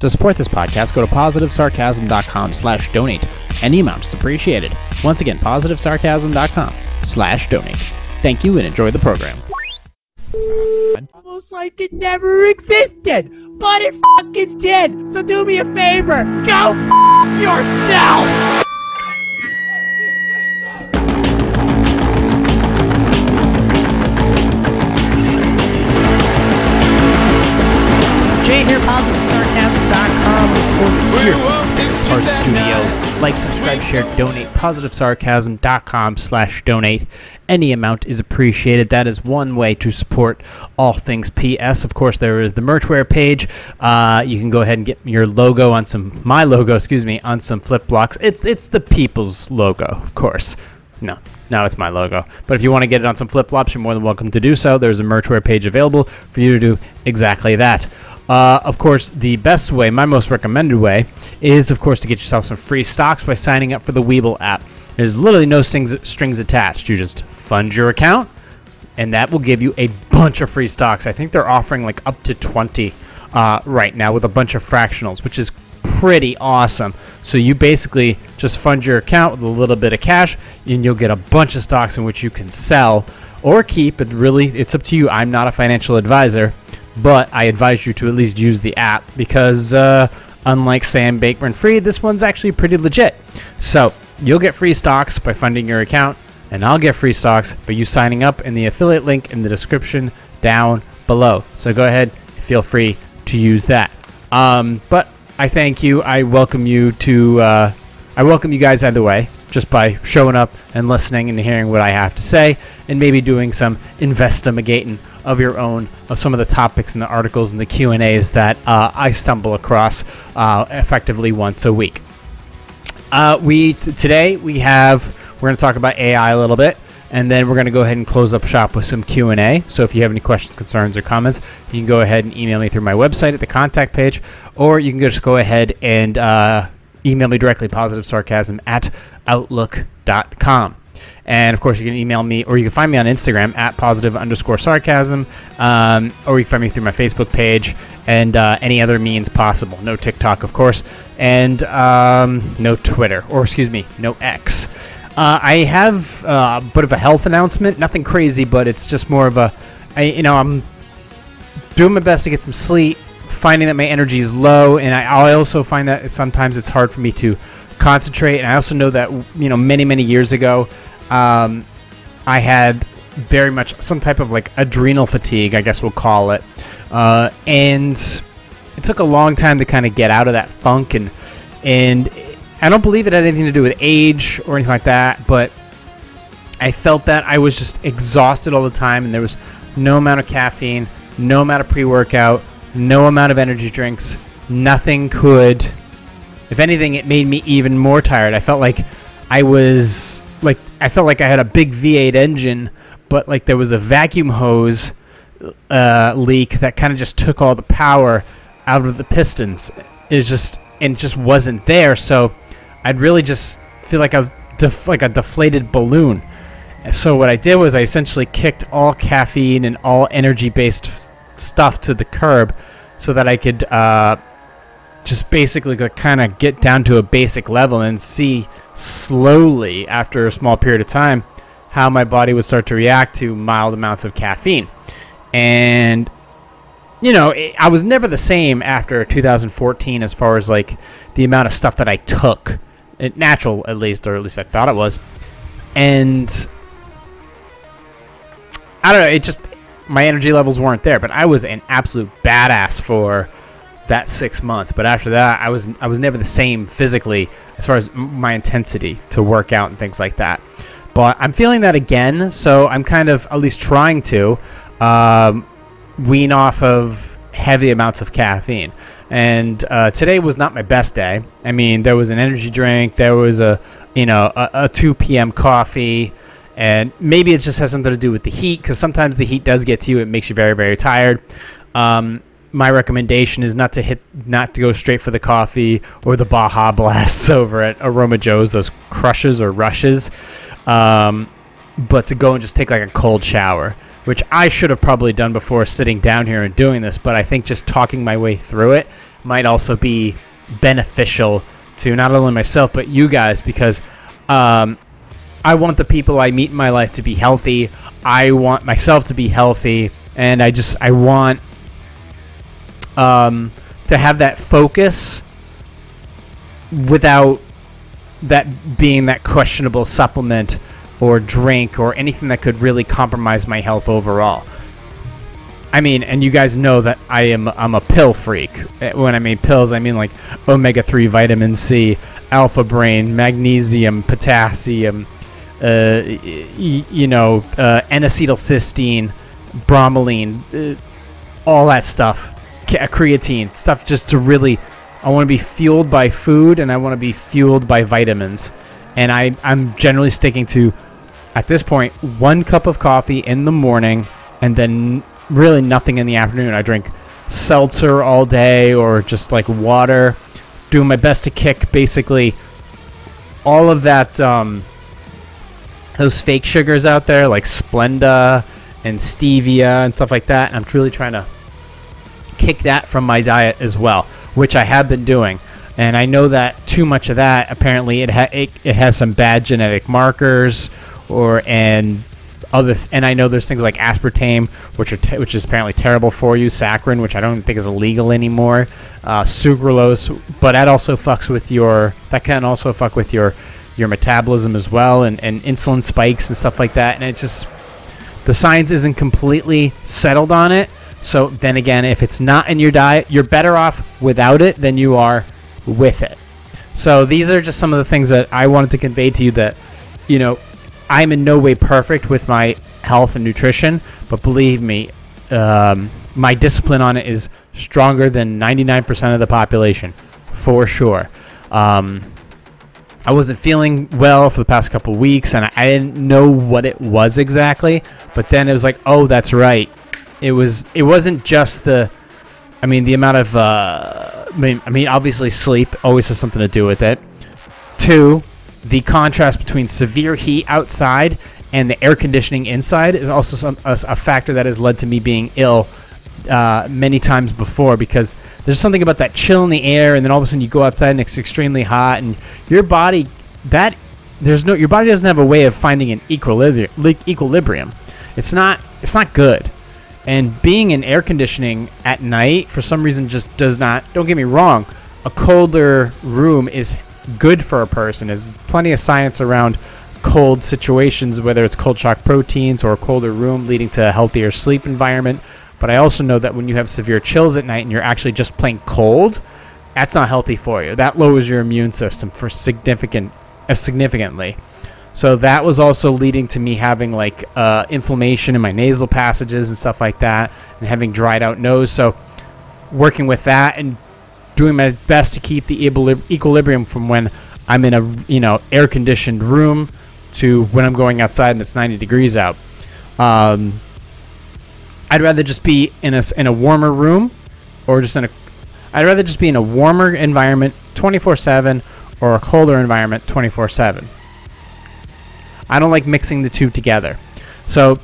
To support this podcast, go to positivesarcasm.com slash donate. Any amount is appreciated. Once again, positivesarcasm.com slash donate. Thank you and enjoy the program. Almost like it never existed, but it fucking did. So do me a favor, go yourself. Like, subscribe, share, donate, positivesarcasm.com slash donate. Any amount is appreciated. That is one way to support all things PS. Of course, there is the merchware page. Uh, you can go ahead and get your logo on some, my logo, excuse me, on some flip blocks. It's, it's the people's logo, of course. No, no, it's my logo. But if you want to get it on some flip flops, you're more than welcome to do so. There's a merchware page available for you to do exactly that. Uh, of course, the best way, my most recommended way, is of course to get yourself some free stocks by signing up for the Webull app. There's literally no strings, strings attached. You just fund your account, and that will give you a bunch of free stocks. I think they're offering like up to 20 uh, right now with a bunch of fractionals, which is pretty awesome. So you basically just fund your account with a little bit of cash, and you'll get a bunch of stocks in which you can sell or keep. It really, it's up to you. I'm not a financial advisor, but I advise you to at least use the app because uh, unlike Sam Bankman-Fried, this one's actually pretty legit. So you'll get free stocks by funding your account, and I'll get free stocks by you signing up in the affiliate link in the description down below. So go ahead, feel free to use that. Um, but I thank you. I welcome you to. Uh, I welcome you guys either way, just by showing up and listening and hearing what I have to say, and maybe doing some investigating of your own of some of the topics and the articles and the Q and A's that uh, I stumble across uh, effectively once a week. Uh, we t- today we have we're going to talk about AI a little bit and then we're going to go ahead and close up shop with some q&a so if you have any questions concerns or comments you can go ahead and email me through my website at the contact page or you can just go ahead and uh, email me directly positive sarcasm at outlook.com and of course you can email me or you can find me on instagram at positive underscore sarcasm um, or you can find me through my facebook page and uh, any other means possible. No tiktok of course and um, no twitter or excuse me no x. Uh, I have uh, a bit of a health announcement. Nothing crazy, but it's just more of a, I, you know, I'm doing my best to get some sleep, finding that my energy is low, and I, also find that sometimes it's hard for me to concentrate. And I also know that, you know, many, many years ago, um, I had very much some type of like adrenal fatigue, I guess we'll call it. Uh, and it took a long time to kind of get out of that funk and, and I don't believe it had anything to do with age or anything like that, but I felt that I was just exhausted all the time, and there was no amount of caffeine, no amount of pre workout, no amount of energy drinks. Nothing could. If anything, it made me even more tired. I felt like I was like I felt like I had a big V8 engine, but like there was a vacuum hose uh, leak that kind of just took all the power out of the pistons. It just and just wasn't there. So I'd really just feel like I was def- like a deflated balloon. So what I did was I essentially kicked all caffeine and all energy-based stuff to the curb, so that I could uh, just basically kind of get down to a basic level and see slowly after a small period of time how my body would start to react to mild amounts of caffeine. And you know, it, I was never the same after 2014 as far as like the amount of stuff that I took, natural at least, or at least I thought it was. And I don't know, it just my energy levels weren't there, but I was an absolute badass for that six months. But after that, I was I was never the same physically as far as my intensity to work out and things like that. But I'm feeling that again, so I'm kind of at least trying to. Um, wean off of heavy amounts of caffeine. And uh, today was not my best day. I mean, there was an energy drink, there was a you know a, a 2 p.m. coffee, and maybe it just has something to do with the heat because sometimes the heat does get to you. It makes you very very tired. Um, my recommendation is not to hit, not to go straight for the coffee or the Baja Blasts over at Aroma Joe's, those crushes or rushes, um, but to go and just take like a cold shower which I should have probably done before sitting down here and doing this, but I think just talking my way through it might also be beneficial to not only myself but you guys because um, I want the people I meet in my life to be healthy. I want myself to be healthy, and I just I want um, to have that focus without that being that questionable supplement or drink or anything that could really compromise my health overall. I mean, and you guys know that I am I'm a pill freak. Eh, when I mean pills, I mean like omega 3 vitamin C, alpha brain, magnesium, potassium, uh, y- you know, uh, N-acetylcysteine, bromelain, uh, all that stuff, creatine, stuff just to really I want to be fueled by food and I want to be fueled by vitamins. And I, I'm generally sticking to, at this point, one cup of coffee in the morning and then really nothing in the afternoon. I drink seltzer all day or just like water. Doing my best to kick basically all of that, um, those fake sugars out there like Splenda and stevia and stuff like that. I'm truly trying to kick that from my diet as well which I have been doing. And I know that too much of that apparently it, ha- it, it has some bad genetic markers or and other th- and I know there's things like aspartame which are te- which is apparently terrible for you, saccharin which I don't think is illegal anymore, uh, sucralose, but that also fucks with your that can also fuck with your your metabolism as well and, and insulin spikes and stuff like that and it just the science isn't completely settled on it so then again, if it's not in your diet, you're better off without it than you are with it. So these are just some of the things that I wanted to convey to you that, you know, I'm in no way perfect with my health and nutrition, but believe me, um, my discipline on it is stronger than 99% of the population, for sure. Um, I wasn't feeling well for the past couple weeks, and I, didn't know what it was exactly. But then it was like, oh, that's right it was it wasn't just the I mean the amount of uh, I mean I mean obviously sleep always has something to do with it. Two, the contrast between severe heat outside and the air conditioning inside is also some, a, a factor that has led to me being ill uh, many times before because there's something about that chill in the air and then all of a sudden you go outside and it's extremely hot and your body that there's no your body doesn't have a way of finding an equilibrium equilibrium it's not it's not good and being in air conditioning at night, for some reason, just does not. Don't get me wrong, a colder room is good for a person. There's plenty of science around cold situations, whether it's cold shock proteins or a colder room leading to a healthier sleep environment. But I also know that when you have severe chills at night and you're actually just plain cold, that's not healthy for you. That lowers your immune system for significant, uh, significantly. So that was also leading to me having like uh, inflammation in my nasal passages and stuff like that, and having dried out nose. So working with that and doing my best to keep the equilibrium from when I'm in a you know air conditioned room to when I'm going outside and it's 90 degrees out. Um, I'd rather just be in a in a warmer room, or just in a. I'd rather just be in a warmer environment 24/7 or a colder environment 24/7. I don't like mixing the two together. So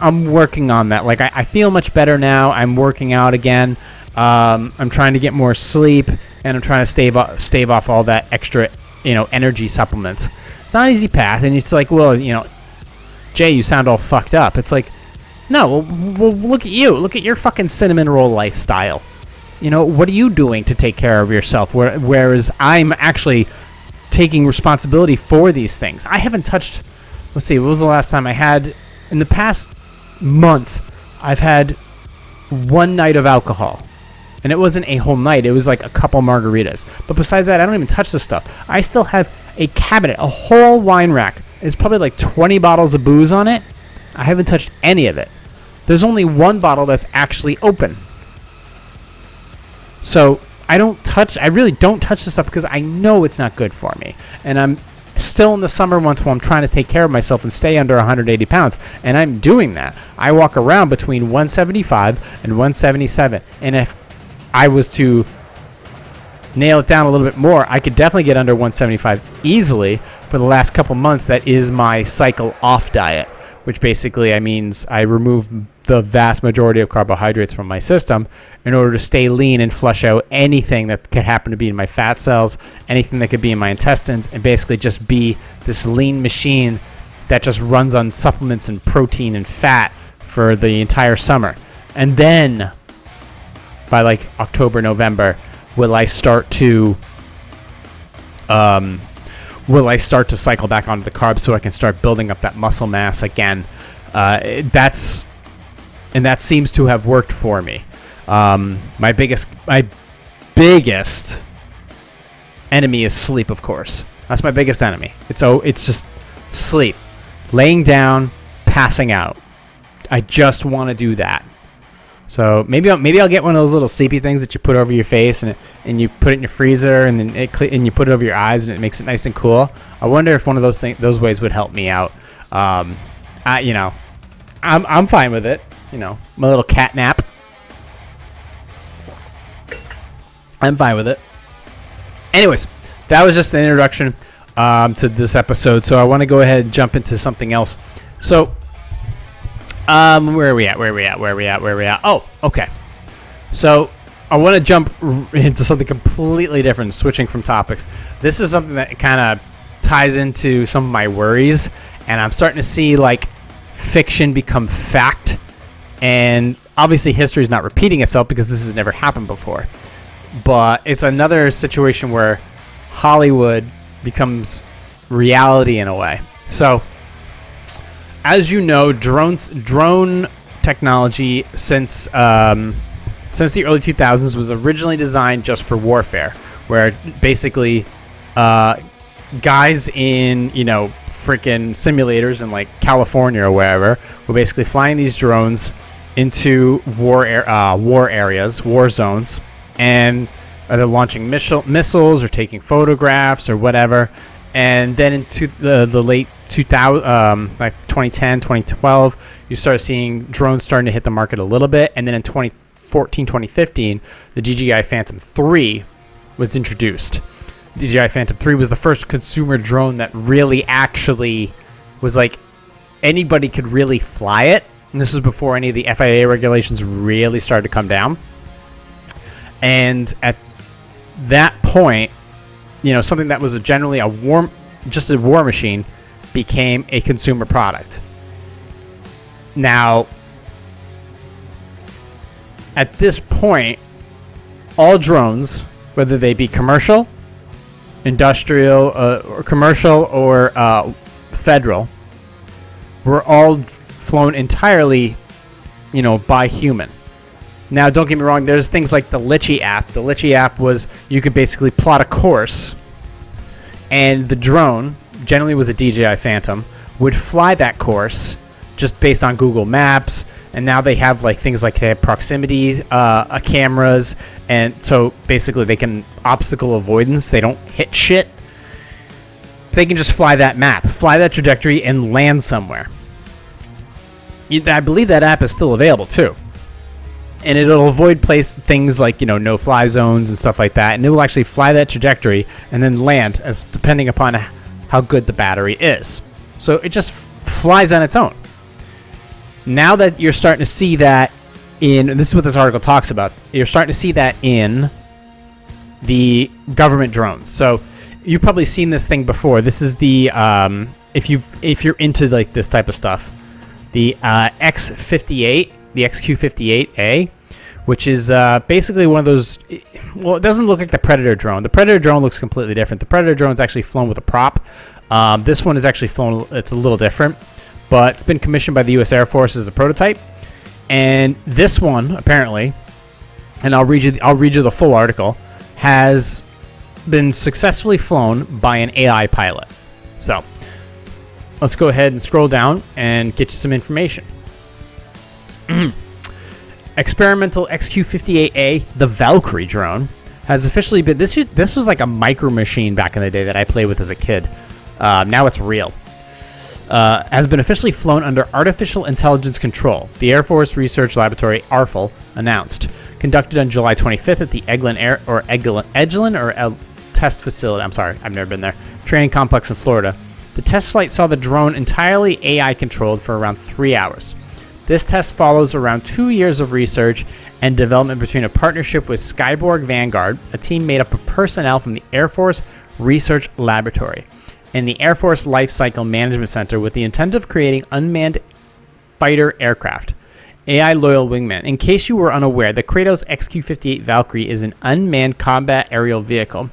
I'm working on that. Like I, I feel much better now. I'm working out again. Um, I'm trying to get more sleep, and I'm trying to stave off, stave off all that extra, you know, energy supplements. It's not an easy path, and it's like, well, you know, Jay, you sound all fucked up. It's like, no, well, well, look at you. Look at your fucking cinnamon roll lifestyle. You know, what are you doing to take care of yourself? Whereas I'm actually taking responsibility for these things. I haven't touched let's see, what was the last time I had in the past month? I've had one night of alcohol. And it wasn't a whole night, it was like a couple margaritas. But besides that, I don't even touch the stuff. I still have a cabinet, a whole wine rack. It's probably like 20 bottles of booze on it. I haven't touched any of it. There's only one bottle that's actually open. So I don't touch. I really don't touch this stuff because I know it's not good for me, and I'm still in the summer months while I'm trying to take care of myself and stay under 180 pounds. And I'm doing that. I walk around between 175 and 177. And if I was to nail it down a little bit more, I could definitely get under 175 easily for the last couple months. That is my cycle off diet, which basically I means I remove the vast majority of carbohydrates from my system in order to stay lean and flush out anything that could happen to be in my fat cells, anything that could be in my intestines, and basically just be this lean machine that just runs on supplements and protein and fat for the entire summer. And then by like October, November, will I start to um, will I start to cycle back onto the carbs so I can start building up that muscle mass again? Uh, that's and that seems to have worked for me. Um, my biggest my biggest enemy is sleep, of course. That's my biggest enemy. It's oh, it's just sleep, laying down, passing out. I just want to do that. So maybe I'll, maybe I'll get one of those little sleepy things that you put over your face and it, and you put it in your freezer and then it and you put it over your eyes and it makes it nice and cool. I wonder if one of those things those ways would help me out. Um, I you know, I'm I'm fine with it. You know, my little cat nap. I'm fine with it. Anyways, that was just an introduction um, to this episode. So I want to go ahead and jump into something else. So um, where are we at? Where are we at? Where are we at? Where are we at? Oh, okay. So I want to jump into something completely different, switching from topics. This is something that kind of ties into some of my worries, and I'm starting to see like fiction become fact, and obviously history is not repeating itself because this has never happened before. But it's another situation where Hollywood becomes reality in a way. So as you know, drones drone technology since um, since the early 2000s was originally designed just for warfare, where basically uh, guys in you know freaking simulators in like California or wherever were basically flying these drones into war uh, war areas, war zones, and either launching missile, missiles or taking photographs or whatever. And then into the, the late 2000, um, like 2010, 2012, you start seeing drones starting to hit the market a little bit, and then in 2014, 2015, the DJI Phantom 3 was introduced. DJI Phantom 3 was the first consumer drone that really actually was like anybody could really fly it. And this was before any of the FAA regulations really started to come down. And at that point, you know, something that was a generally a war, just a war machine, became a consumer product. Now, at this point, all drones, whether they be commercial, industrial, uh, or commercial or uh, federal, were all flown entirely, you know, by human. Now, don't get me wrong. There's things like the Litchi app. The Litchi app was you could basically plot a course, and the drone generally was a DJI Phantom, would fly that course just based on Google Maps. And now they have like things like they have proximity uh, cameras, and so basically they can obstacle avoidance. They don't hit shit. They can just fly that map, fly that trajectory, and land somewhere. I believe that app is still available too and it'll avoid place things like you know no fly zones and stuff like that and it will actually fly that trajectory and then land as depending upon how good the battery is. So it just f- flies on its own. Now that you're starting to see that in, this is what this article talks about, you're starting to see that in the government drones. So you've probably seen this thing before. This is the um, if you if you're into like this type of stuff, the uh, X58, the XQ58A, which is uh, basically one of those. Well, it doesn't look like the Predator drone. The Predator drone looks completely different. The Predator drone is actually flown with a prop. Um, this one is actually flown. It's a little different, but it's been commissioned by the U.S. Air Force as a prototype. And this one, apparently, and I'll read you. I'll read you the full article. Has been successfully flown by an AI pilot. So let's go ahead and scroll down and get you some information. experimental XQ-58A, the Valkyrie drone, has officially been this. This was like a micro machine back in the day that I played with as a kid. Uh, now it's real. Uh, has been officially flown under artificial intelligence control. The Air Force Research Laboratory (ARFL) announced, conducted on July 25th at the Eglin Air or Eglin, Edgelin or El test facility. I'm sorry, I've never been there. Training complex in Florida. The test flight saw the drone entirely AI controlled for around three hours. This test follows around two years of research and development between a partnership with Skyborg Vanguard, a team made up of personnel from the Air Force Research Laboratory, and the Air Force Life Cycle Management Center with the intent of creating unmanned fighter aircraft. AI Loyal Wingman. In case you were unaware, the Kratos XQ-58 Valkyrie is an unmanned combat aerial vehicle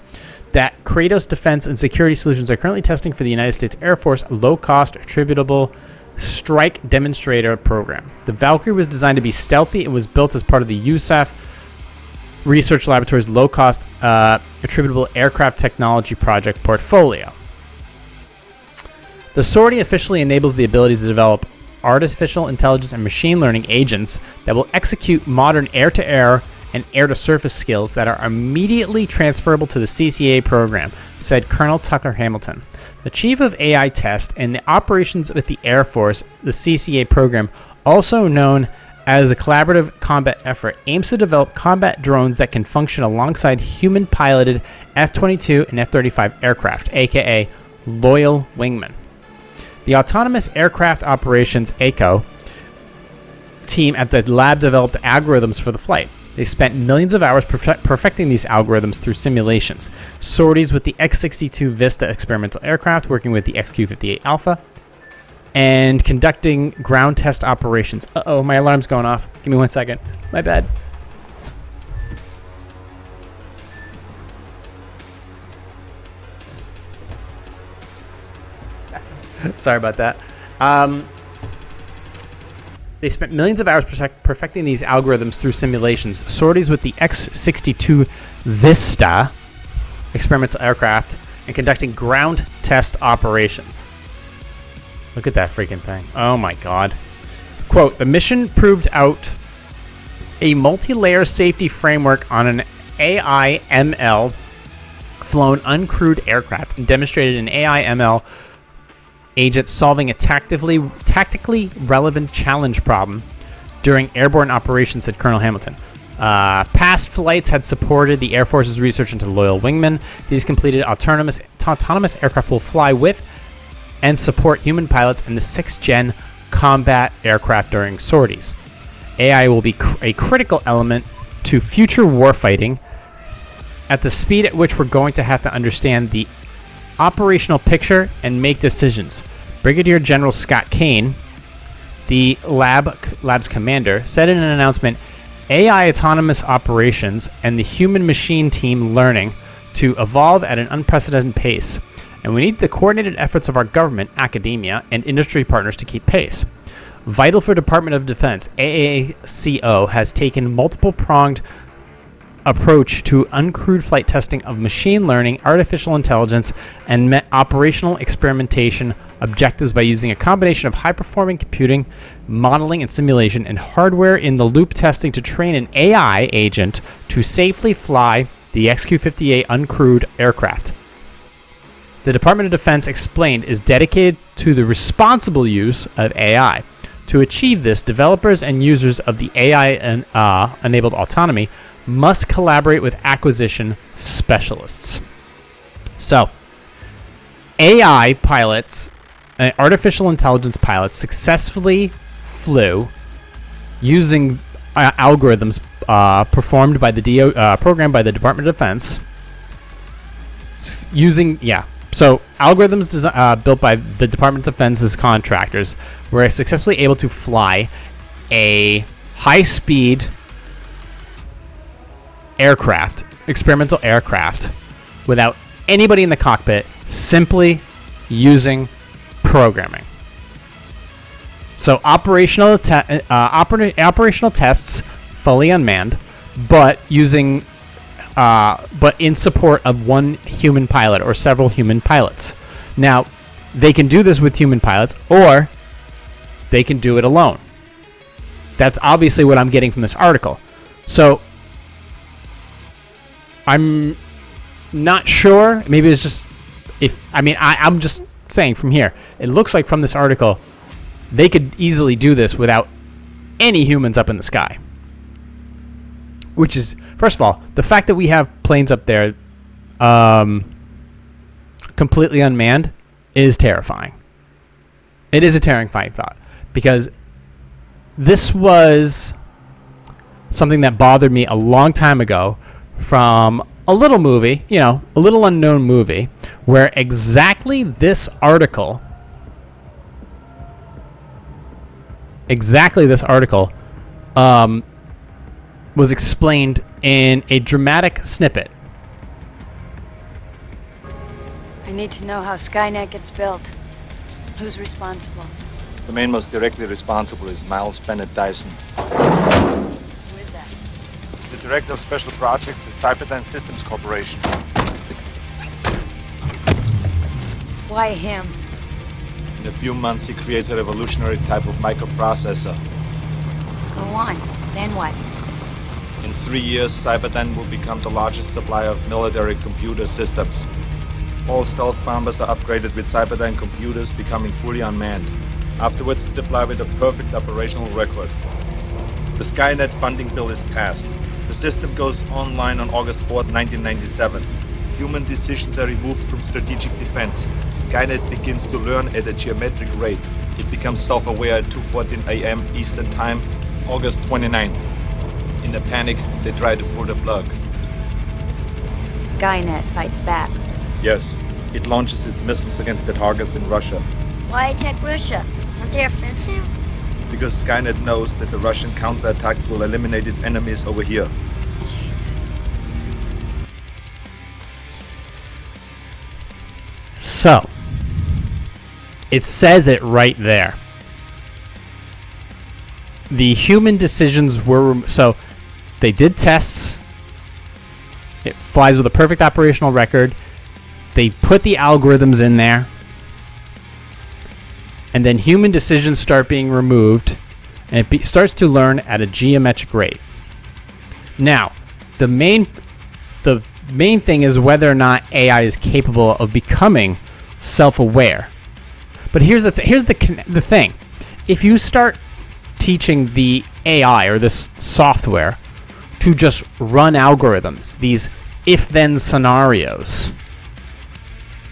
that Kratos Defense and Security Solutions are currently testing for the United States Air Force low-cost attributable strike demonstrator program. The Valkyrie was designed to be stealthy and was built as part of the USAF Research Laboratory's low-cost uh, attributable aircraft technology project portfolio. The sortie officially enables the ability to develop artificial intelligence and machine learning agents that will execute modern air to air and air to surface skills that are immediately transferable to the CCA program, said Colonel Tucker Hamilton. The chief of AI test and the operations with the Air Force, the CCA program, also known as a collaborative combat effort, aims to develop combat drones that can function alongside human piloted F 22 and F 35 aircraft, aka loyal wingmen. The Autonomous Aircraft Operations ACO team at the lab developed algorithms for the flight. They spent millions of hours perfect- perfecting these algorithms through simulations, sorties with the X-62 Vista experimental aircraft, working with the XQ-58 Alpha, and conducting ground test operations. Uh-oh, my alarm's going off. Give me one second. My bad. Sorry about that. Um, they spent millions of hours perfecting these algorithms through simulations, sorties with the X-62 Vista experimental aircraft, and conducting ground test operations. Look at that freaking thing. Oh my god. Quote, the mission proved out a multi-layer safety framework on an AIML flown uncrewed aircraft and demonstrated an AI ML agent solving a tactically, tactically relevant challenge problem during airborne operations, said Colonel Hamilton. Uh, past flights had supported the Air Force's research into loyal wingmen. These completed autonomous, autonomous aircraft will fly with and support human pilots in the sixth gen combat aircraft during sorties. AI will be cr- a critical element to future warfighting at the speed at which we're going to have to understand the operational picture and make decisions. Brigadier General Scott Cain, the lab lab's commander, said in an announcement, AI autonomous operations and the human machine team learning to evolve at an unprecedented pace, and we need the coordinated efforts of our government, academia, and industry partners to keep pace. Vital for Department of Defense, AACO has taken multiple pronged approach to uncrewed flight testing of machine learning, artificial intelligence, and operational experimentation objectives by using a combination of high performing computing, modeling and simulation, and hardware in the loop testing to train an AI agent to safely fly the XQ 58 uncrewed aircraft. The Department of Defense explained is dedicated to the responsible use of AI. To achieve this, developers and users of the AI uh, enabled autonomy must collaborate with acquisition specialists. So, AI pilots, uh, artificial intelligence pilots, successfully flew using uh, algorithms uh, performed by the DO, uh, program by the Department of Defense. S- using yeah, so algorithms uh, built by the Department of Defense's contractors were successfully able to fly a high-speed aircraft, experimental aircraft, without anybody in the cockpit, simply using programming. So operational te- uh, oper- operational tests fully unmanned, but using uh, but in support of one human pilot or several human pilots. Now, they can do this with human pilots, or they can do it alone. That's obviously what I'm getting from this article. So I'm not sure. Maybe it's just if I mean I, I'm just saying from here. It looks like from this article they could easily do this without any humans up in the sky. Which is first of all the fact that we have planes up there um, completely unmanned is terrifying. It is a terrifying thought because this was something that bothered me a long time ago from a little movie, you know, a little unknown movie, where exactly this article, exactly this article, um, was explained in a dramatic snippet. I need to know how Skynet gets built. Who's responsible? The man most directly responsible is Miles Bennett Dyson. Is the director of special projects at Cyberdyne Systems Corporation. Why him? In a few months, he creates a revolutionary type of microprocessor. Go on. Then what? In three years, Cyberdyne will become the largest supplier of military computer systems. All stealth bombers are upgraded with Cyberdyne computers, becoming fully unmanned. Afterwards, they fly with a perfect operational record. The Skynet funding bill is passed. The system goes online on August 4, 1997. Human decisions are removed from strategic defense. Skynet begins to learn at a geometric rate. It becomes self-aware at 2:14 a.m. Eastern Time, August 29th. In a panic, they try to pull the plug. Skynet fights back. Yes, it launches its missiles against the targets in Russia. Why attack Russia? Aren't they our friends now? Because Skynet knows that the Russian counterattack will eliminate its enemies over here. Jesus. So, it says it right there. The human decisions were so they did tests. It flies with a perfect operational record. They put the algorithms in there. And then human decisions start being removed and it be- starts to learn at a geometric rate. Now, the main the main thing is whether or not AI is capable of becoming self-aware. But here's the th- here's the con- the thing. If you start teaching the AI or this software to just run algorithms, these if-then scenarios,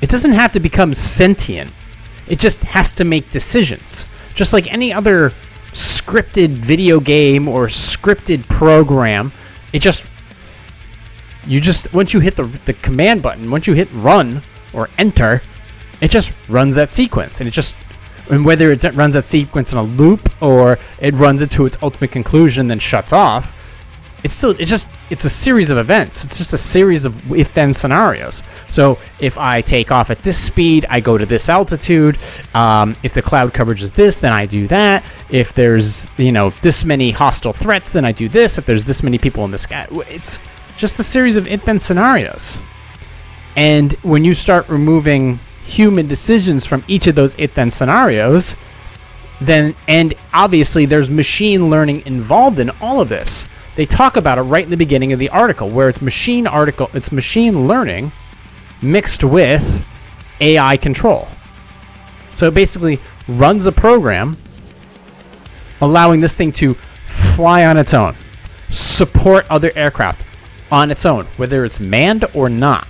it doesn't have to become sentient. It just has to make decisions, just like any other scripted video game or scripted program. It just you just once you hit the the command button, once you hit run or enter, it just runs that sequence, and it just and whether it runs that sequence in a loop or it runs it to its ultimate conclusion, and then shuts off. It's still it's just it's a series of events. It's just a series of if then scenarios. So if I take off at this speed, I go to this altitude. Um, if the cloud coverage is this, then I do that. If there's you know this many hostile threats, then I do this. If there's this many people in the sky, it's just a series of if then scenarios. And when you start removing human decisions from each of those if then scenarios, then and obviously there's machine learning involved in all of this. They talk about it right in the beginning of the article where it's machine article it's machine learning mixed with AI control. So it basically runs a program allowing this thing to fly on its own, support other aircraft on its own, whether it's manned or not.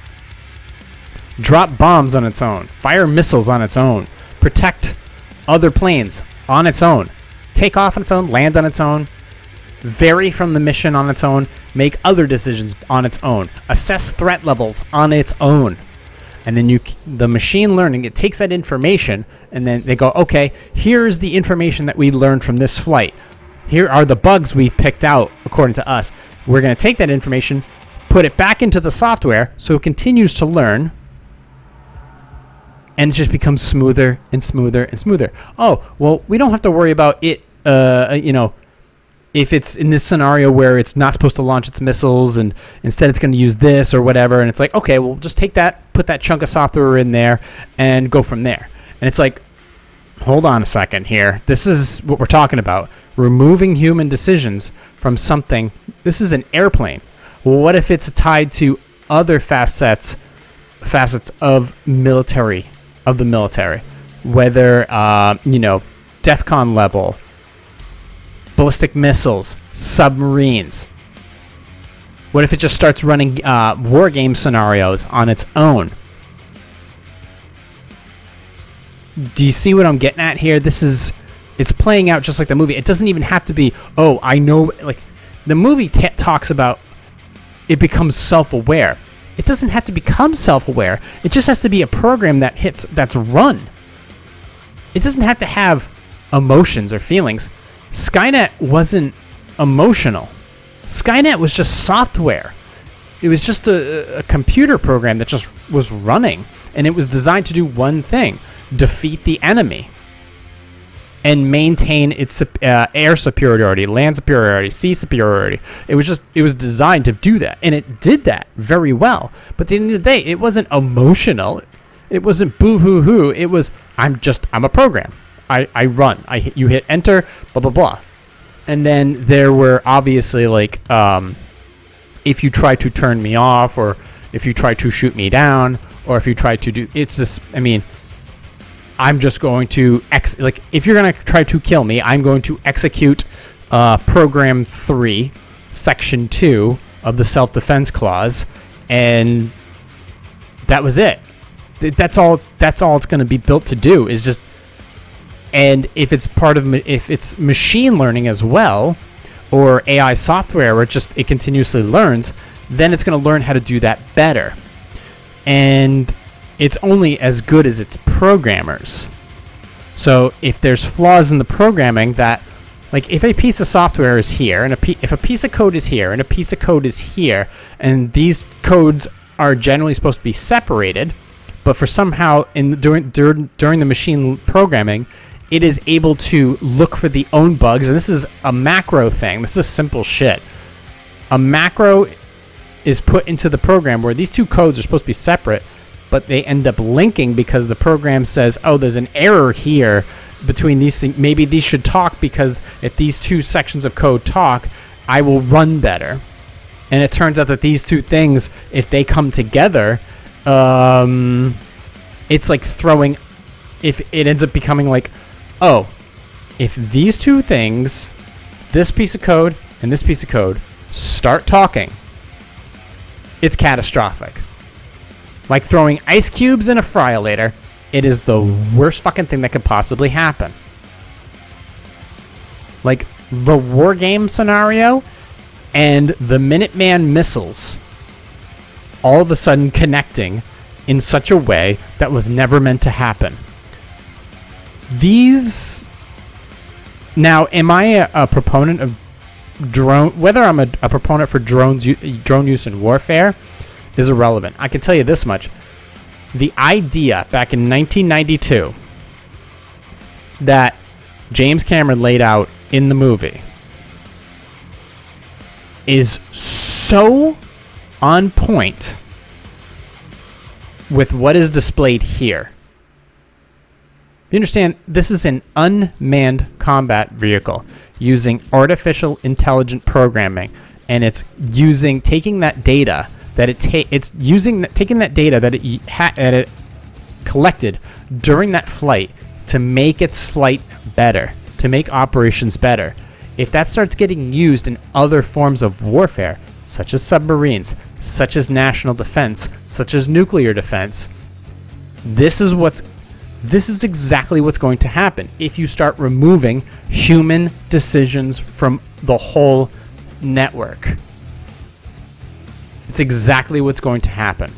Drop bombs on its own, fire missiles on its own, protect other planes on its own, take off on its own, land on its own, vary from the mission on its own, make other decisions on its own, assess threat levels on its own. And then you, the machine learning, it takes that information and then they go, okay, here's the information that we learned from this flight. Here are the bugs we've picked out according to us. We're going to take that information, put it back into the software so it continues to learn and it just becomes smoother and smoother and smoother. Oh, well, we don't have to worry about it, uh, you know, if it's in this scenario where it's not supposed to launch its missiles and instead it's going to use this or whatever, and it's like, okay, well, just take that, put that chunk of software in there, and go from there. And it's like, hold on a second here. This is what we're talking about. Removing human decisions from something. This is an airplane. Well, what if it's tied to other facets facets of military of the military, whether uh, you know DEFCON level, ballistic missiles, submarines. What if it just starts running uh, war game scenarios on its own? do you see what I'm getting at here? This is it's playing out just like the movie. It doesn't even have to be, oh, I know like the movie t- talks about it becomes self-aware. It doesn't have to become self-aware. It just has to be a program that hits that's run. It doesn't have to have emotions or feelings. Skynet wasn't emotional. Skynet was just software. It was just a, a computer program that just was running, and it was designed to do one thing: defeat the enemy and maintain its uh, air superiority, land superiority, sea superiority. It was just it was designed to do that, and it did that very well. But at the end of the day, it wasn't emotional. It wasn't boo hoo hoo. It was I'm just I'm a program. I, I run. I you hit enter. Blah blah blah. And then there were obviously like um, if you try to turn me off or if you try to shoot me down or if you try to do it's this I mean I'm just going to ex like if you're gonna try to kill me, I'm going to execute uh, program three, section two of the self-defense clause, and that was it. That's all. It's, that's all it's going to be built to do is just. And if it's part of if it's machine learning as well, or AI software where it just it continuously learns, then it's going to learn how to do that better. And it's only as good as its programmers. So if there's flaws in the programming that like if a piece of software is here and a p- if a piece of code is here and a piece of code is here and these codes are generally supposed to be separated, but for somehow in during during, during the machine programming it is able to look for the own bugs and this is a macro thing. This is simple shit. A macro is put into the program where these two codes are supposed to be separate but they end up linking because the program says, oh, there's an error here between these things. Maybe these should talk because if these two sections of code talk, I will run better. And it turns out that these two things, if they come together, um, it's like throwing. If it ends up becoming like, oh, if these two things, this piece of code and this piece of code, start talking, it's catastrophic. Like throwing ice cubes in a fryolator, it is the worst fucking thing that could possibly happen. Like the war game scenario and the Minuteman missiles all of a sudden connecting in such a way that was never meant to happen. These now, am I a, a proponent of drone? Whether I'm a, a proponent for drones, drone use in warfare, is irrelevant. I can tell you this much. The idea back in 1992 that James Cameron laid out in the movie is so on point with what is displayed here. You understand, this is an unmanned combat vehicle using artificial intelligent programming, and it's using taking that data that it ta- it's using taking that data that it ha- that it collected during that flight to make its flight better, to make operations better. If that starts getting used in other forms of warfare, such as submarines, such as national defense, such as nuclear defense, this is what's this is exactly what's going to happen if you start removing human decisions from the whole network. It's exactly what's going to happen.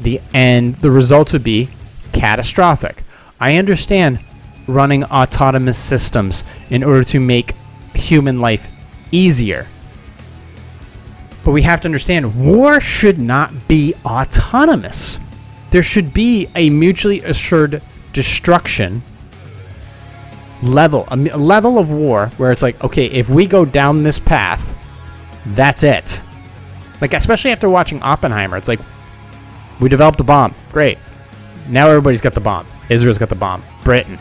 The and the results would be catastrophic. I understand running autonomous systems in order to make human life easier. But we have to understand war should not be autonomous. There should be a mutually assured destruction level, a level of war where it's like, okay, if we go down this path, that's it. Like especially after watching Oppenheimer, it's like we developed the bomb. Great. Now everybody's got the bomb. Israel's got the bomb. Britain,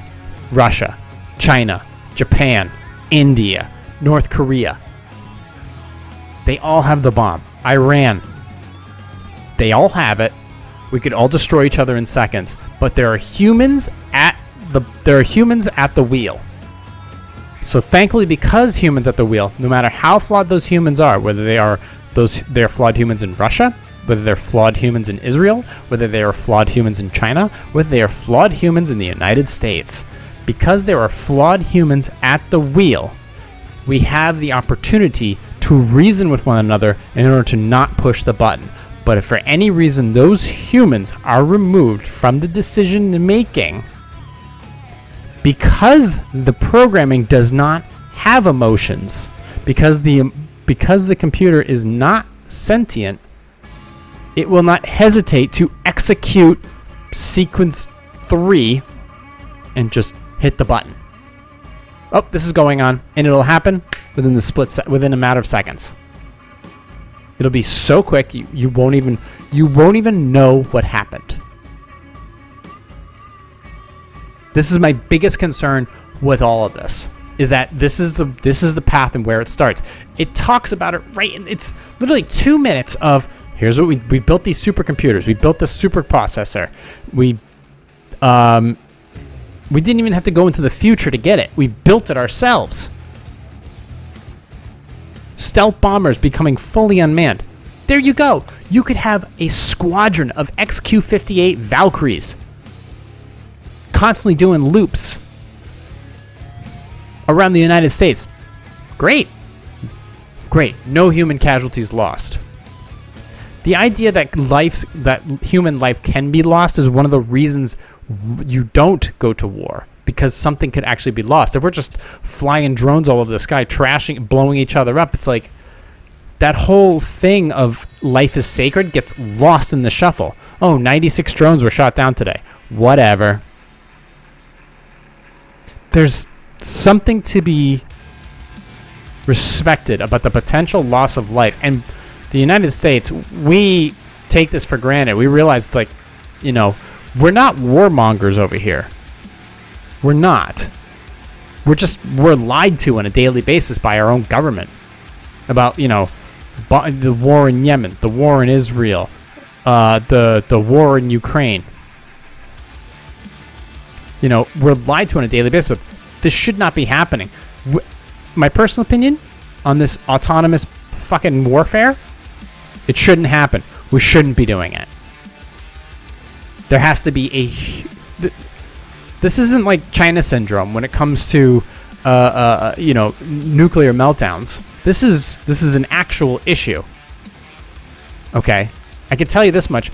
Russia, China, Japan, India, North Korea. They all have the bomb. Iran. They all have it. We could all destroy each other in seconds, but there are humans at the there are humans at the wheel. So thankfully because humans at the wheel, no matter how flawed those humans are, whether they are those they're flawed humans in Russia, whether they're flawed humans in Israel, whether they are flawed humans in China, whether they are flawed humans in the United States. Because there are flawed humans at the wheel, we have the opportunity to reason with one another in order to not push the button. But if for any reason those humans are removed from the decision making, because the programming does not have emotions, because the because the computer is not sentient, it will not hesitate to execute sequence 3 and just hit the button. Oh, this is going on and it'll happen within the split se- within a matter of seconds. It'll be so quick you, you won't even you won't even know what happened. This is my biggest concern with all of this is that this is the this is the path and where it starts. It talks about it right and it's literally 2 minutes of here's what we we built these supercomputers. We built this super processor. We um we didn't even have to go into the future to get it. We built it ourselves. Stealth bombers becoming fully unmanned. There you go. You could have a squadron of XQ 58 Valkyries constantly doing loops around the United States. Great. Great. No human casualties lost. The idea that life that human life can be lost is one of the reasons you don't go to war because something could actually be lost. If we're just flying drones all over the sky, trashing, blowing each other up, it's like that whole thing of life is sacred gets lost in the shuffle. Oh, 96 drones were shot down today. Whatever. There's something to be respected about the potential loss of life. And the United States, we take this for granted. We realize, like, you know, we're not warmongers over here. We're not. We're just we're lied to on a daily basis by our own government about you know the war in Yemen, the war in Israel, uh, the the war in Ukraine. You know we're lied to on a daily basis, but this should not be happening. My personal opinion on this autonomous fucking warfare, it shouldn't happen. We shouldn't be doing it. There has to be a. This isn't like China syndrome when it comes to, uh, uh, you know, nuclear meltdowns. This is this is an actual issue. Okay, I can tell you this much.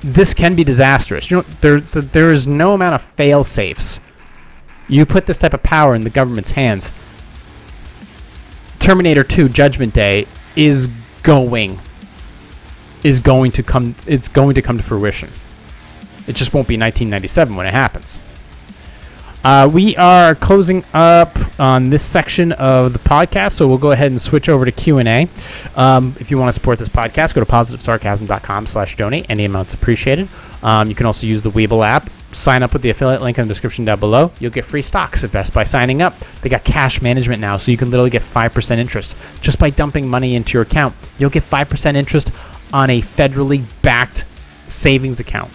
This can be disastrous. You know, there there, there is no amount of fail safes. You put this type of power in the government's hands. Terminator 2 Judgment Day is going is going to come it's going to come to fruition. It just won't be 1997 when it happens. Uh, we are closing up on this section of the podcast, so we'll go ahead and switch over to Q&A. Um, if you want to support this podcast, go to positivesarcasm.com slash donate. Any amount's appreciated. Um, you can also use the Webull app. Sign up with the affiliate link in the description down below. You'll get free stocks at Best by signing up. They got cash management now, so you can literally get 5% interest just by dumping money into your account. You'll get 5% interest on a federally backed savings account.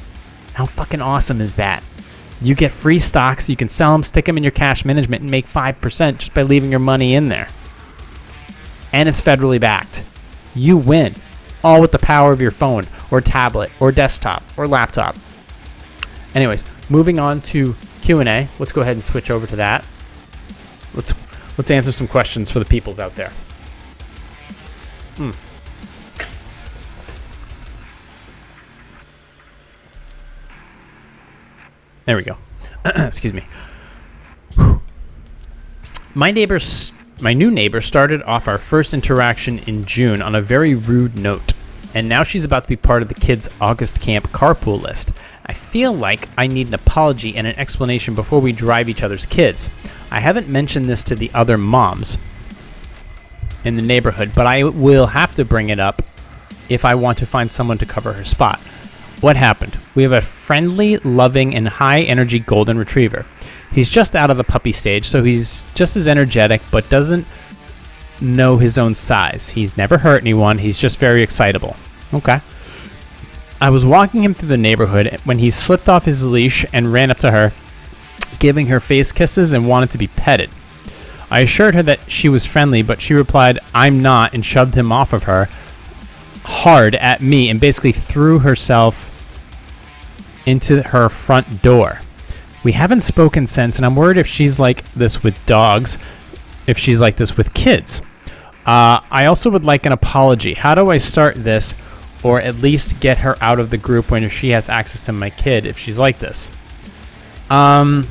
How fucking awesome is that? You get free stocks, you can sell them, stick them in your cash management, and make 5% just by leaving your money in there. And it's federally backed. You win. All with the power of your phone, or tablet, or desktop, or laptop. Anyways, moving on to Q&A. Let's go ahead and switch over to that. Let's let's answer some questions for the peoples out there. Hmm. There we go. Excuse me. My neighbors, my new neighbor, started off our first interaction in June on a very rude note, and now she's about to be part of the kids' August camp carpool list. I feel like I need an apology and an explanation before we drive each other's kids. I haven't mentioned this to the other moms in the neighborhood, but I will have to bring it up if I want to find someone to cover her spot. What happened? We have a friendly, loving, and high energy golden retriever. He's just out of the puppy stage, so he's just as energetic, but doesn't know his own size. He's never hurt anyone, he's just very excitable. Okay. I was walking him through the neighborhood when he slipped off his leash and ran up to her, giving her face kisses and wanted to be petted. I assured her that she was friendly, but she replied, I'm not, and shoved him off of her. hard at me and basically threw herself into her front door. We haven't spoken since, and I'm worried if she's like this with dogs, if she's like this with kids. Uh, I also would like an apology. How do I start this, or at least get her out of the group when she has access to my kid if she's like this? Um.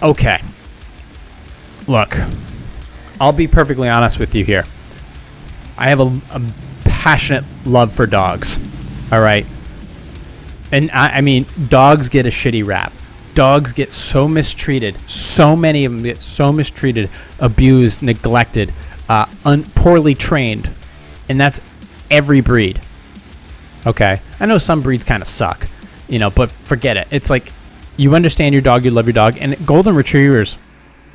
Okay. Look, I'll be perfectly honest with you here. I have a, a passionate love for dogs. All right. And I, I mean, dogs get a shitty rap. Dogs get so mistreated. So many of them get so mistreated, abused, neglected, uh, un- poorly trained. And that's every breed. Okay. I know some breeds kind of suck, you know, but forget it. It's like you understand your dog, you love your dog, and golden retrievers,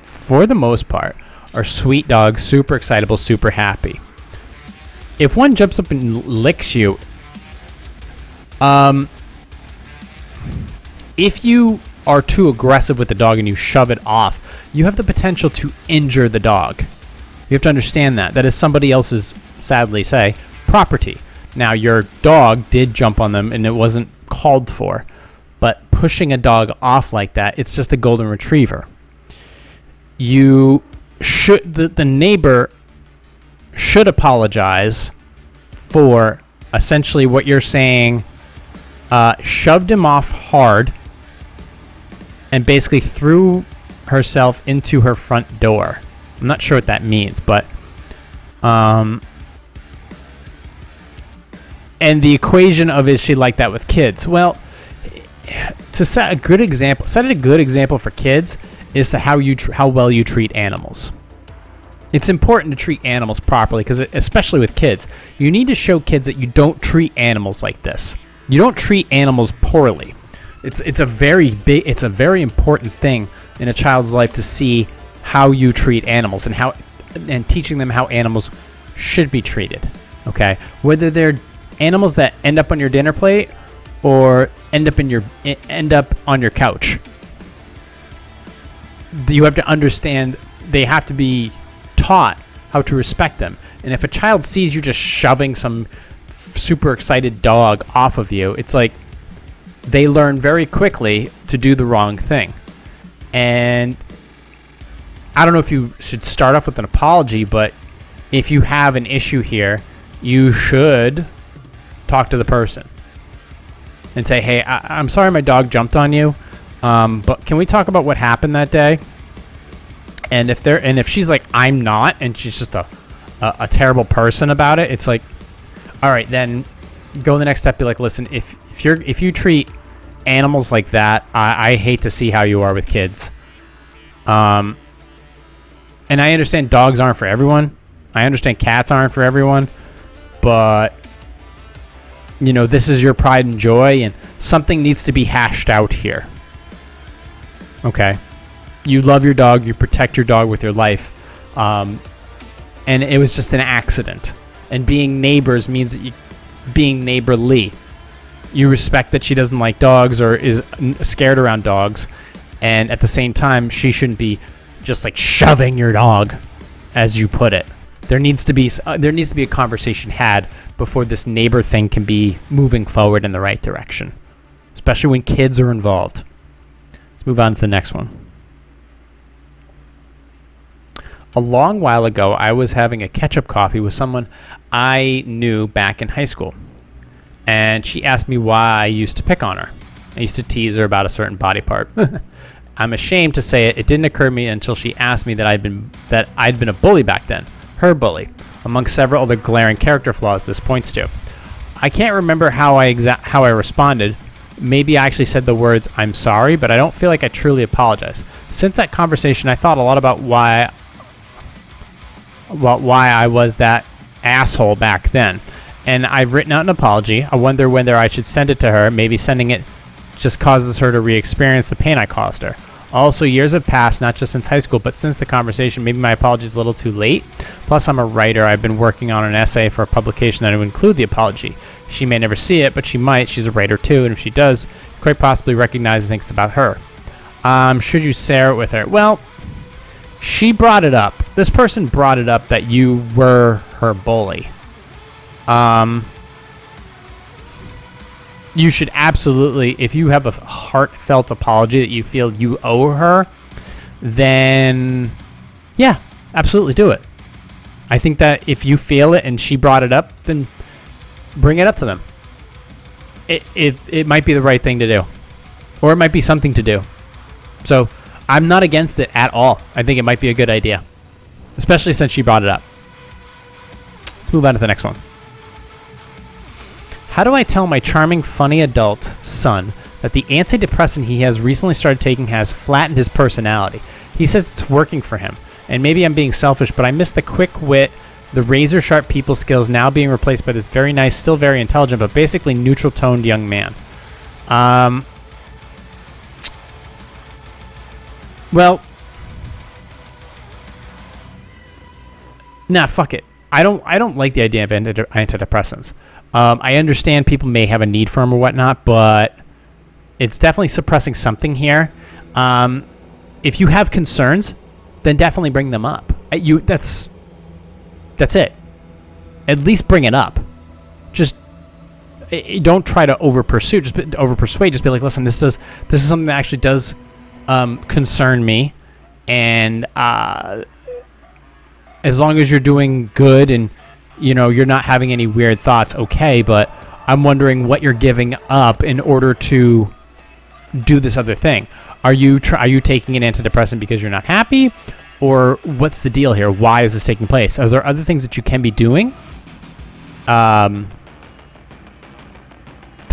for the most part, are sweet dogs, super excitable, super happy. If one jumps up and licks you, um, if you are too aggressive with the dog and you shove it off, you have the potential to injure the dog. You have to understand that. That is somebody else's, sadly say, property. Now, your dog did jump on them and it wasn't called for, but pushing a dog off like that, it's just a golden retriever. You should, the, the neighbor should apologize for essentially what you're saying uh, shoved him off hard and basically threw herself into her front door. I'm not sure what that means, but um, and the equation of is she like that with kids? Well, to set a good example, set a good example for kids is to how you tr- how well you treat animals. It's important to treat animals properly because especially with kids, you need to show kids that you don't treat animals like this. You don't treat animals poorly. It's it's a very big it's a very important thing in a child's life to see how you treat animals and how and teaching them how animals should be treated. Okay? Whether they're animals that end up on your dinner plate or end up in your end up on your couch. You have to understand they have to be taught how to respect them. And if a child sees you just shoving some super excited dog off of you, it's like they learn very quickly to do the wrong thing. And I don't know if you should start off with an apology, but if you have an issue here, you should talk to the person and say, "Hey, I- am sorry my dog jumped on you, um, but can we talk about what happened that day?" And if they're and if she's like, "I'm not," and she's just a a, a terrible person about it, it's like, all right, then go the next step. Be like, listen, if if you're if you treat animals like that, I, I hate to see how you are with kids. Um, and I understand dogs aren't for everyone. I understand cats aren't for everyone, but you know this is your pride and joy, and something needs to be hashed out here. Okay, you love your dog, you protect your dog with your life, um, and it was just an accident. And being neighbors means that you being neighborly. You respect that she doesn't like dogs or is scared around dogs, and at the same time, she shouldn't be just like shoving your dog, as you put it. There needs to be uh, there needs to be a conversation had before this neighbor thing can be moving forward in the right direction, especially when kids are involved. Let's move on to the next one. A long while ago, I was having a catch-up coffee with someone I knew back in high school, and she asked me why I used to pick on her. I used to tease her about a certain body part. I'm ashamed to say it. It didn't occur to me until she asked me that I'd been that I'd been a bully back then, her bully, among several other glaring character flaws this points to. I can't remember how I exa- how I responded. Maybe I actually said the words "I'm sorry," but I don't feel like I truly apologized. Since that conversation, I thought a lot about why why I was that asshole back then. And I've written out an apology. I wonder whether I should send it to her. Maybe sending it just causes her to re-experience the pain I caused her. Also, years have passed, not just since high school, but since the conversation. Maybe my apology is a little too late. Plus, I'm a writer. I've been working on an essay for a publication that would include the apology. She may never see it, but she might. She's a writer too, and if she does, quite possibly recognize and thinks about her. Um, should you share it with her? Well, she brought it up. This person brought it up that you were her bully. Um, you should absolutely, if you have a heartfelt apology that you feel you owe her, then yeah, absolutely do it. I think that if you feel it and she brought it up, then bring it up to them. It, it, it might be the right thing to do, or it might be something to do. So I'm not against it at all. I think it might be a good idea, especially since she brought it up. Let's move on to the next one. How do I tell my charming, funny adult son that the antidepressant he has recently started taking has flattened his personality? He says it's working for him, and maybe I'm being selfish, but I miss the quick wit, the razor sharp people skills now being replaced by this very nice, still very intelligent, but basically neutral toned young man. Um, well, nah, fuck it. I don't. I don't like the idea of antidepressants. Um, I understand people may have a need for them or whatnot, but it's definitely suppressing something here. Um, if you have concerns, then definitely bring them up. Uh, you that's that's it. At least bring it up. Just don't try to over pursue. Just over persuade. Just be like, listen, this is this is something that actually does um, concern me, and uh, as long as you're doing good and you know you're not having any weird thoughts, okay. But I'm wondering what you're giving up in order to do this other thing. Are you tr- are you taking an antidepressant because you're not happy, or what's the deal here? Why is this taking place? Are there other things that you can be doing? Um,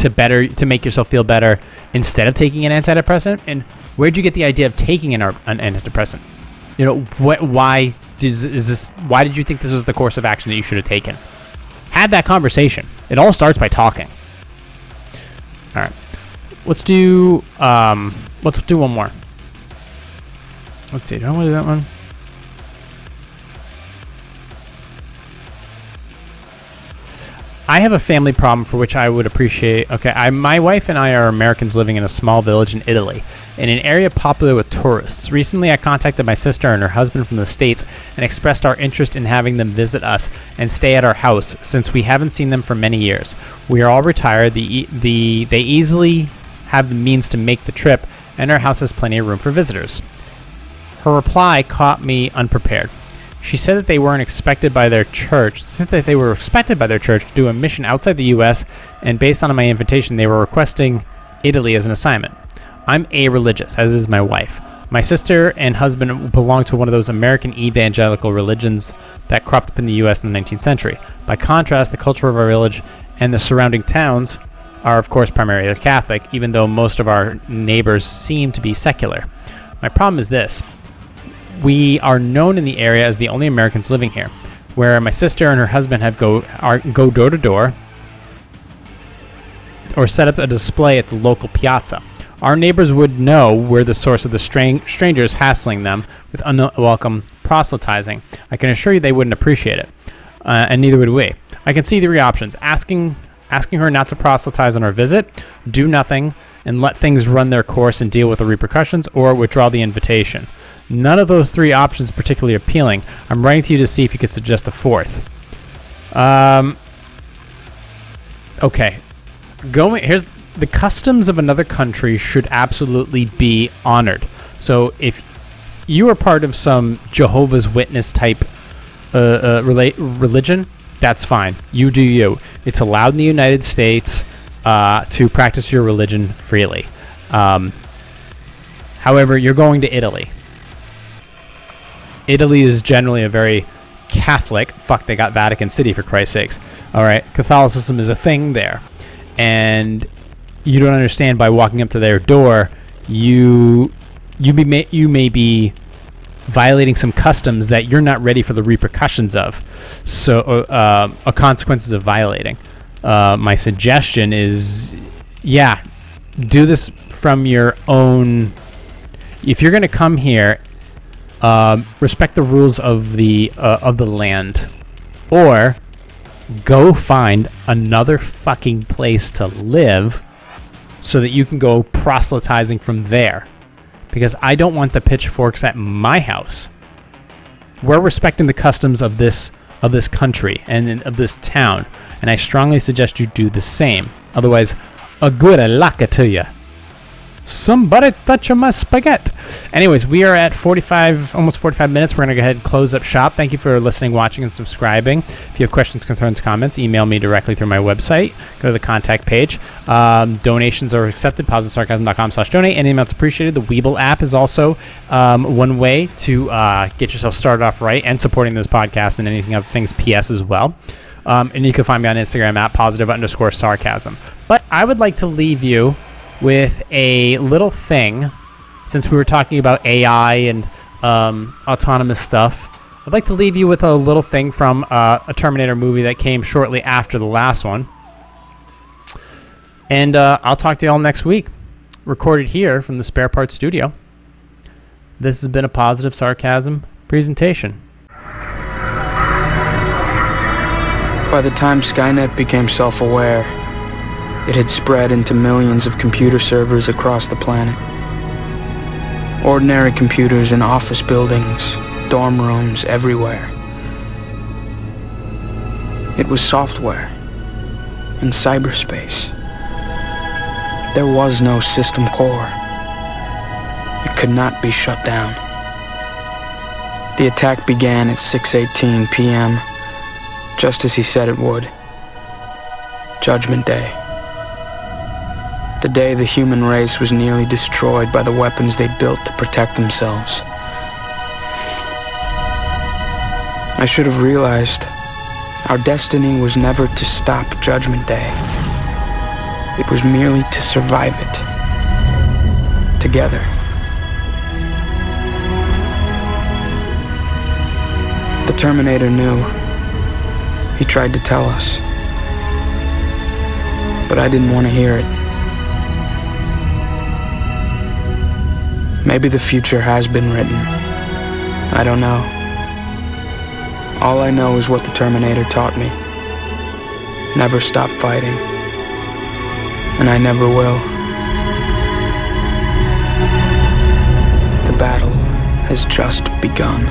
to better to make yourself feel better instead of taking an antidepressant? And where'd you get the idea of taking an, an antidepressant? You know, wh- why is, is this? Why did you think this was the course of action that you should have taken? Have that conversation. It all starts by talking. All right, let's do um, let's do one more. Let's see. Do I want to do that one? I have a family problem for which I would appreciate. Okay, I, my wife and I are Americans living in a small village in Italy, in an area popular with tourists. Recently, I contacted my sister and her husband from the States and expressed our interest in having them visit us and stay at our house since we haven't seen them for many years. We are all retired. The, the, they easily have the means to make the trip, and our house has plenty of room for visitors. Her reply caught me unprepared. She said that they weren't expected by their church. Said that they were expected by their church to do a mission outside the U.S. and based on my invitation, they were requesting Italy as an assignment. I'm a-religious, as is my wife. My sister and husband belong to one of those American evangelical religions that cropped up in the U.S. in the 19th century. By contrast, the culture of our village and the surrounding towns are, of course, primarily Catholic, even though most of our neighbors seem to be secular. My problem is this we are known in the area as the only Americans living here, where my sister and her husband have go are, go door to door or set up a display at the local piazza. Our neighbors would know we're the source of the stran- strangers hassling them with unwelcome proselytizing. I can assure you they wouldn't appreciate it, uh, and neither would we. I can see three options: asking asking her not to proselytize on our visit, do nothing, and let things run their course and deal with the repercussions, or withdraw the invitation. None of those three options particularly appealing. I'm writing to you to see if you could suggest a fourth. Um, okay. Going here's the customs of another country should absolutely be honored. So if you are part of some Jehovah's Witness type uh, uh, religion, that's fine. You do you. It's allowed in the United States uh, to practice your religion freely. Um, however, you're going to Italy. Italy is generally a very Catholic. Fuck, they got Vatican City for Christ's sakes. All right, Catholicism is a thing there, and you don't understand by walking up to their door, you you may you may be violating some customs that you're not ready for the repercussions of, so uh, uh, consequences of violating. Uh, my suggestion is, yeah, do this from your own. If you're going to come here um, respect the rules of the uh, of the land, or go find another fucking place to live so that you can go proselytizing from there. Because I don't want the pitchforks at my house. we're respecting the customs of this of this country and of this town, and I strongly suggest you do the same. Otherwise, a good alaka to you. Somebody touch my spaghetti. Anyways, we are at 45, almost 45 minutes. We're going to go ahead and close up shop. Thank you for listening, watching, and subscribing. If you have questions, concerns, comments, email me directly through my website. Go to the contact page. Um, donations are accepted. PositiveSarcasm.com slash donate. Any amounts appreciated. The Webull app is also um, one way to uh, get yourself started off right and supporting this podcast and anything other things PS as well. Um, and you can find me on Instagram at positive underscore sarcasm. But I would like to leave you with a little thing, since we were talking about AI and um, autonomous stuff. I'd like to leave you with a little thing from uh, a Terminator movie that came shortly after the last one. And uh, I'll talk to you all next week. Recorded here from the Spare Parts Studio. This has been a positive sarcasm presentation. By the time Skynet became self aware, it had spread into millions of computer servers across the planet. Ordinary computers in office buildings, dorm rooms, everywhere. It was software in cyberspace. There was no system core. It could not be shut down. The attack began at 6:18 p.m., just as he said it would. Judgment Day the day the human race was nearly destroyed by the weapons they built to protect themselves. I should have realized our destiny was never to stop Judgment Day. It was merely to survive it. Together. The Terminator knew. He tried to tell us. But I didn't want to hear it. Maybe the future has been written. I don't know. All I know is what the Terminator taught me. Never stop fighting. And I never will. The battle has just begun.